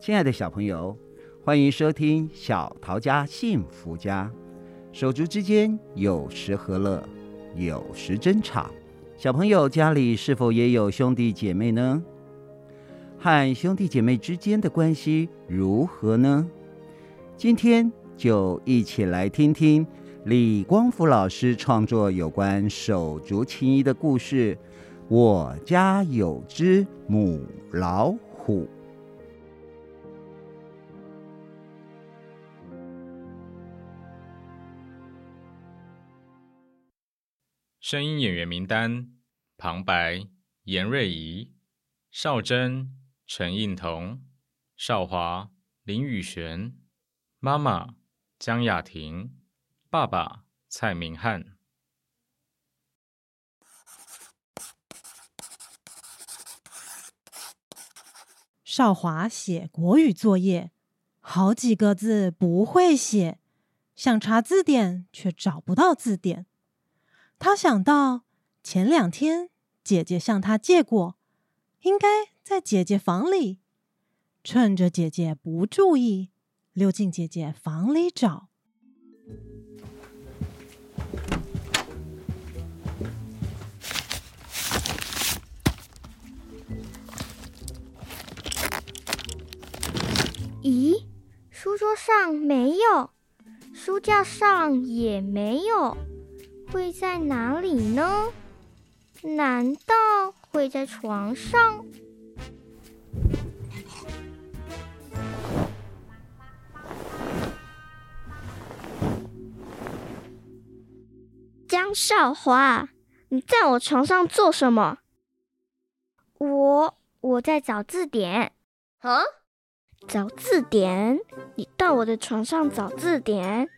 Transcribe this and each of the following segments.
亲爱的小朋友，欢迎收听小桃家幸福家。手足之间有时和乐，有时争吵。小朋友家里是否也有兄弟姐妹呢？和兄弟姐妹之间的关系如何呢？今天就一起来听听李光福老师创作有关手足情谊的故事。我家有只母老虎。声音演员名单：旁白：严瑞仪、邵真、陈映彤、邵华、林宇璇；妈妈：江雅婷；爸爸：蔡明汉。邵华写国语作业，好几个字不会写，想查字典却找不到字典。他想到前两天姐姐向他借过，应该在姐姐房里。趁着姐姐不注意，溜进姐姐房里找。咦，书桌上没有，书架上也没有。会在哪里呢？难道会在床上？江少华，你在我床上做什么？我我在找字典。啊？找字典？你到我的床上找字典？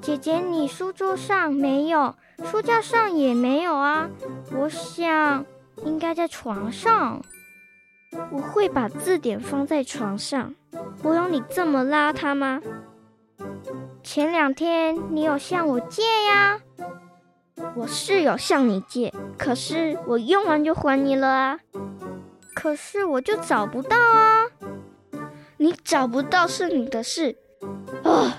姐姐，你书桌上没有，书架上也没有啊。我想应该在床上。我会把字典放在床上。我有你这么邋遢吗？前两天你有向我借呀？我是有向你借，可是我用完就还你了啊。可是我就找不到啊。你找不到是你的事。啊。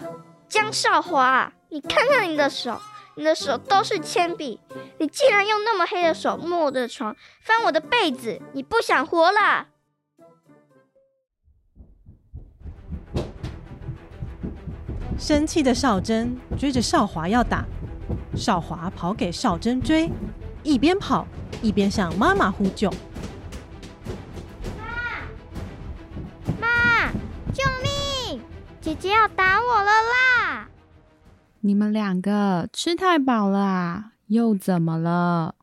江少华，你看看你的手，你的手都是铅笔，你竟然用那么黑的手摸我的床，翻我的被子，你不想活了？生气的少珍追着少华要打，少华跑给少珍追，一边跑一边向妈妈呼救。姐姐要打我了啦！你们两个吃太饱了啊？又怎么了？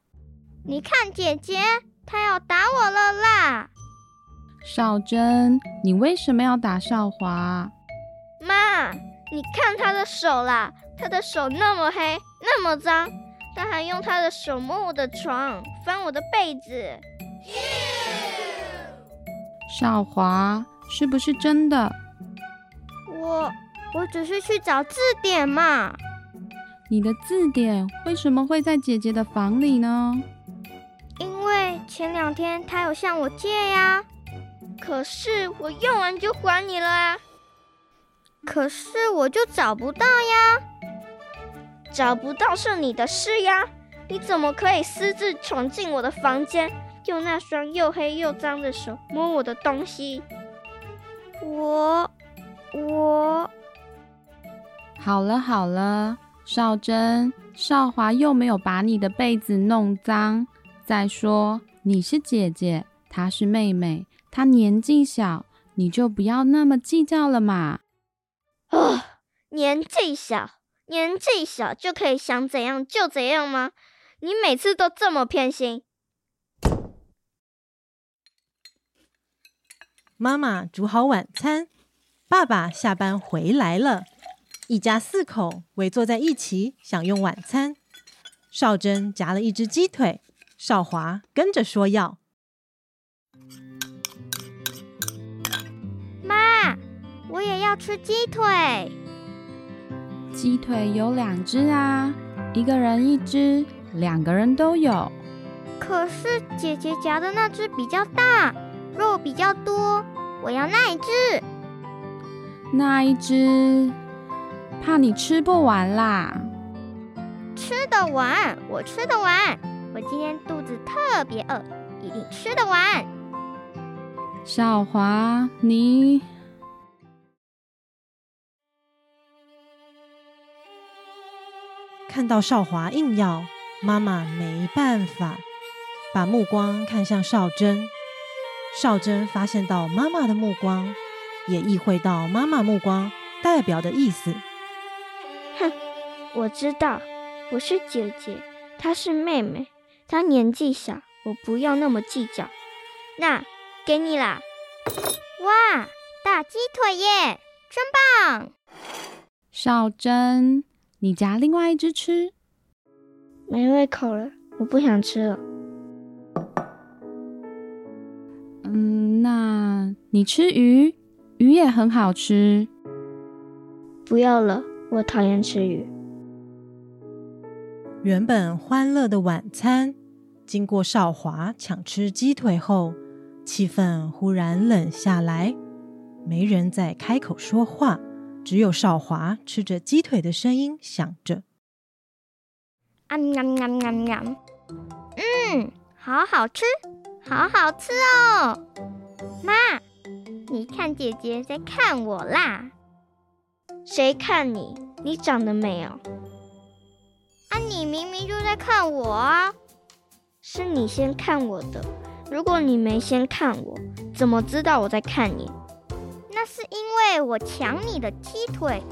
你看姐姐，她要打我了啦！少珍，你为什么要打少华？妈，你看她的手啦，她的手那么黑，那么脏，她还用她的手摸我的床，翻我的被子。少华，是不是真的？我我只是去找字典嘛。你的字典为什么会在姐姐的房里呢？因为前两天她有向我借呀。可是我用完就还你了啊。可是我就找不到呀。找不到是你的事呀。你怎么可以私自闯进我的房间，用那双又黑又脏的手摸我的东西？我。我好了好了，少珍，少华又没有把你的被子弄脏。再说你是姐姐，她是妹妹，她年纪小，你就不要那么计较了嘛。啊，年纪小，年纪小就可以想怎样就怎样吗？你每次都这么偏心。妈妈煮好晚餐。爸爸下班回来了，一家四口围坐在一起享用晚餐。少珍夹了一只鸡腿，少华跟着说要。妈，我也要吃鸡腿。鸡腿有两只啊，一个人一只，两个人都有。可是姐姐夹的那只比较大，肉比较多。我要那一只。那一只，怕你吃不完啦。吃得完，我吃得完。我今天肚子特别饿，一定吃得完。少华，你看到少华硬要，妈妈没办法，把目光看向少珍。少珍发现到妈妈的目光，也意会到妈妈目光代表的意思。哼，我知道，我是姐姐，她是妹妹，她年纪小，我不要那么计较。那给你啦！哇，大鸡腿耶，真棒！少珍，你夹另外一只吃。没胃口了，我不想吃了。嗯，那你吃鱼，鱼也很好吃。不要了，我讨厌吃鱼。原本欢乐的晚餐，经过少华抢吃鸡腿后，气氛忽然冷下来，没人再开口说话，只有少华吃着鸡腿的声音响着。啊喵喵喵喵！嗯，好好吃，好好吃哦！妈，你看姐姐在看我啦。谁看你？你长得美哦。啊，你明明就在看我啊！是你先看我的。如果你没先看我，怎么知道我在看你？那是因为我抢你的鸡腿，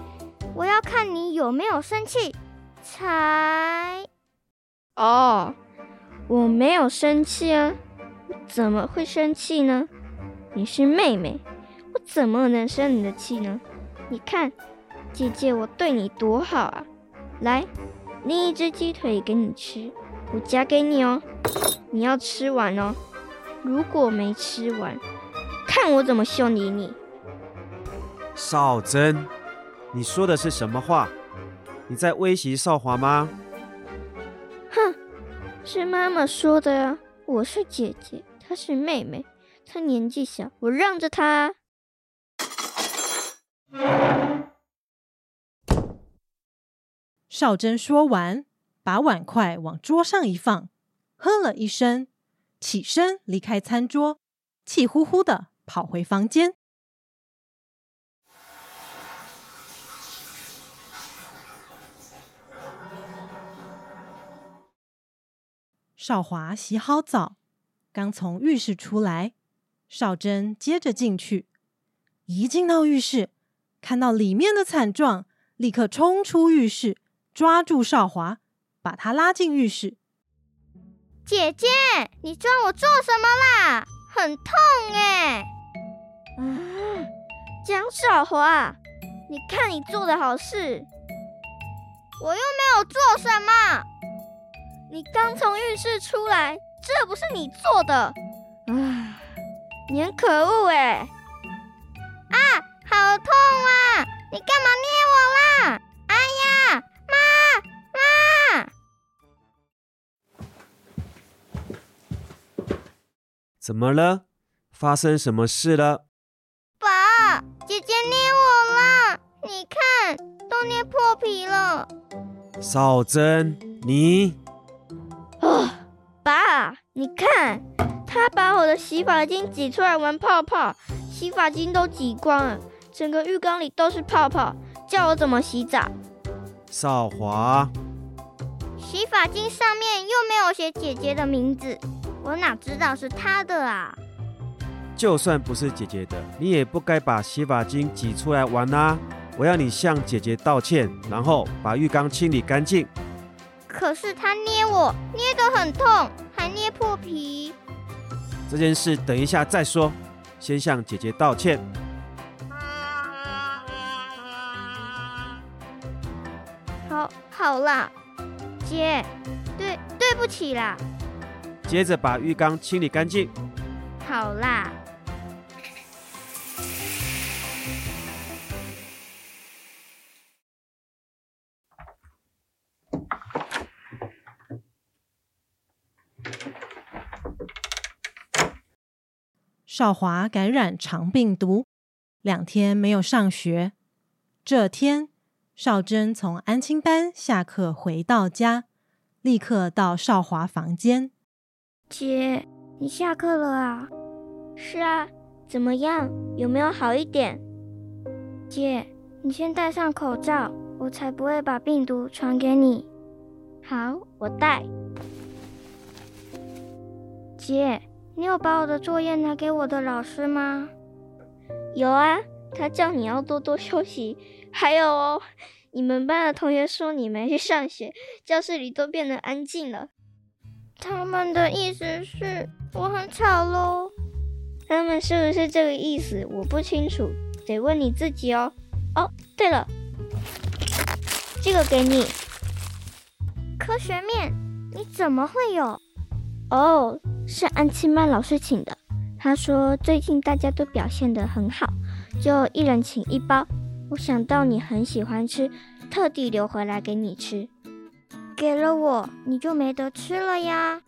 我要看你有没有生气。才哦，我没有生气啊，怎么会生气呢？你是妹妹，怎么能生你的气呢？你看，姐姐我对你多好啊！来，另一只鸡腿给你吃，我夹给你哦，你要吃完哦。如果没吃完，看我怎么修理你！少珍，你说的是什么话？你在威胁少华吗？哼，是妈妈说的呀。我是姐姐，她是妹妹，她年纪小，我让着她。少珍说完，把碗筷往桌上一放，哼了一声。起身离开餐桌，气呼呼的跑回房间。少华洗好澡，刚从浴室出来，少珍接着进去。一进到浴室，看到里面的惨状，立刻冲出浴室，抓住少华，把他拉进浴室。姐姐，你抓我做什么啦？很痛哎！啊，江少华，你看你做的好事，我又没有做什么。你刚从浴室出来，这不是你做的。啊，你很可恶哎！怎么了？发生什么事了？爸，姐姐捏我了，你看，都捏破皮了。少珍，你……哦，爸，你看，他把我的洗发精挤出来玩泡泡，洗发精都挤光了，整个浴缸里都是泡泡，叫我怎么洗澡？少华，洗发精上面又没有写姐姐的名字。我哪知道是他的啊！就算不是姐姐的，你也不该把洗发精挤出来玩啊！我要你向姐姐道歉，然后把浴缸清理干净。可是他捏我，捏得很痛，还捏破皮。这件事等一下再说，先向姐姐道歉。好，好啦，姐，对，对不起啦。接着把浴缸清理干净。好啦。少华感染肠病毒，两天没有上学。这天，少珍从安亲班下课回到家，立刻到少华房间。姐，你下课了啊？是啊，怎么样？有没有好一点？姐，你先戴上口罩，我才不会把病毒传给你。好，我戴。姐，你有把我的作业拿给我的老师吗？有啊，他叫你要多多休息。还有哦，你们班的同学说你没去上学，教室里都变得安静了。他们的意思是我很吵喽？他们是不是这个意思？我不清楚，得问你自己哦。哦，对了，这个给你。科学面，你怎么会有？哦，是安琪曼老师请的。他说最近大家都表现得很好，就一人请一包。我想到你很喜欢吃，特地留回来给你吃。给了我，你就没得吃了呀？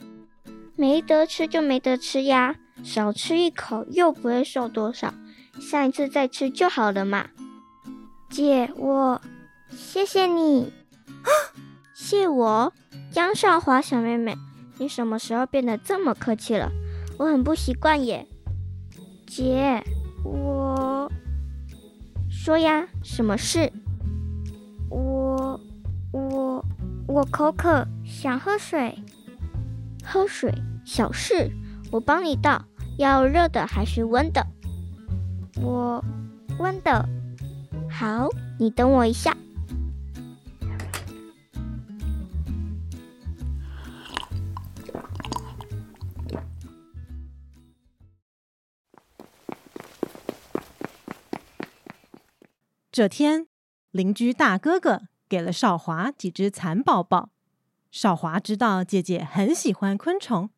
没得吃就没得吃呀，少吃一口又不会瘦多少，下一次再吃就好了嘛。姐，我谢谢你，谢我，江少华小妹妹，你什么时候变得这么客气了？我很不习惯耶。姐，我说呀，什么事？我口渴，想喝水。喝水，小事，我帮你倒。要热的还是温的？我温的。好，你等我一下。这天，邻居大哥哥给了少华几只蚕宝宝。少华知道姐姐很喜欢昆虫，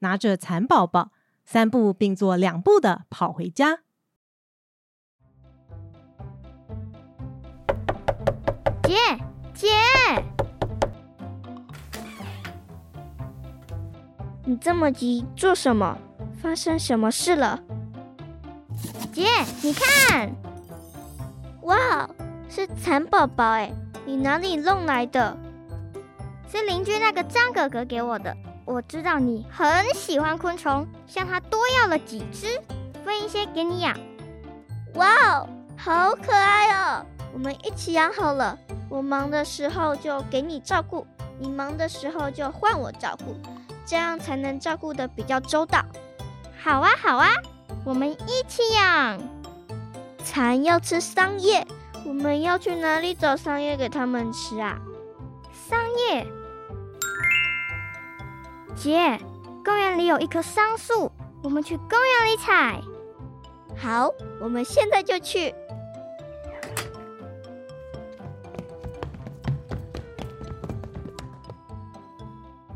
拿着蚕宝宝，三步并作两步的跑回家。姐姐，你这么急做什么？发生什么事了？姐，你看，哇，是蚕宝宝哎！你哪里弄来的？是邻居那个张哥哥给我的。我知道你很喜欢昆虫，向他多要了几只，分一些给你养。哇哦，好可爱哦！我们一起养好了。我忙的时候就给你照顾，你忙的时候就换我照顾，这样才能照顾得比较周到。好啊，好啊，我们一起养。蚕要吃桑叶，我们要去哪里找桑叶给他们吃啊？桑叶，姐，公园里有一棵桑树，我们去公园里采。好，我们现在就去。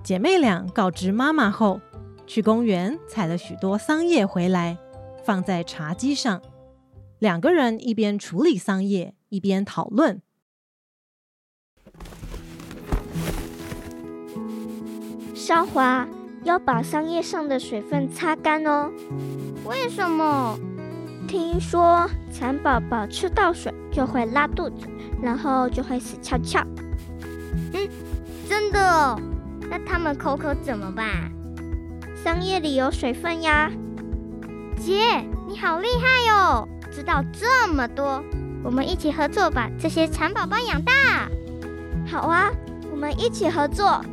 姐妹俩告知妈妈后，去公园采了许多桑叶回来，放在茶几上。两个人一边处理桑叶，一边讨论。少华要把桑叶上的水分擦干哦。为什么？听说蚕宝宝吃到水就会拉肚子，然后就会死翘翘。嗯，真的哦。那他们口渴怎么办？桑叶里有水分呀。姐，你好厉害哟，知道这么多。我们一起合作，把这些蚕宝宝养大。好啊，我们一起合作。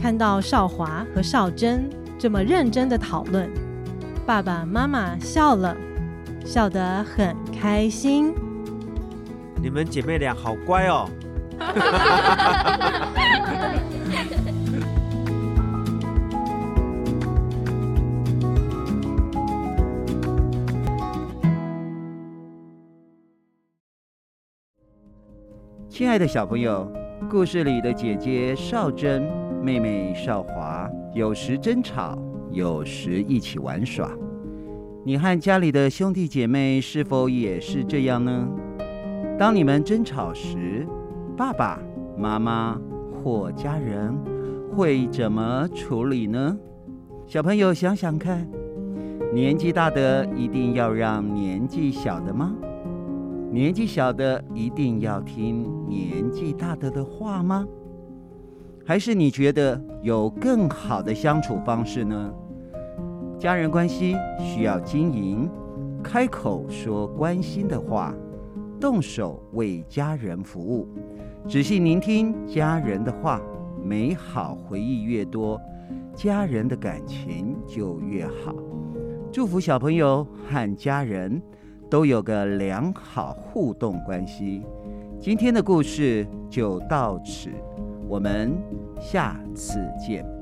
看到少华和少珍这么认真的讨论，爸爸妈妈笑了，笑得很开心。你们姐妹俩好乖哦。亲爱的小朋友，故事里的姐姐少珍、妹妹少华，有时争吵，有时一起玩耍。你和家里的兄弟姐妹是否也是这样呢？当你们争吵时，爸爸妈妈或家人会怎么处理呢？小朋友想想看，年纪大的一定要让年纪小的吗？年纪小的一定要听年纪大的的话吗？还是你觉得有更好的相处方式呢？家人关系需要经营，开口说关心的话，动手为家人服务，仔细聆听家人的话，美好回忆越多，家人的感情就越好。祝福小朋友和家人都有个良好互动关系。今天的故事就到此，我们下次见。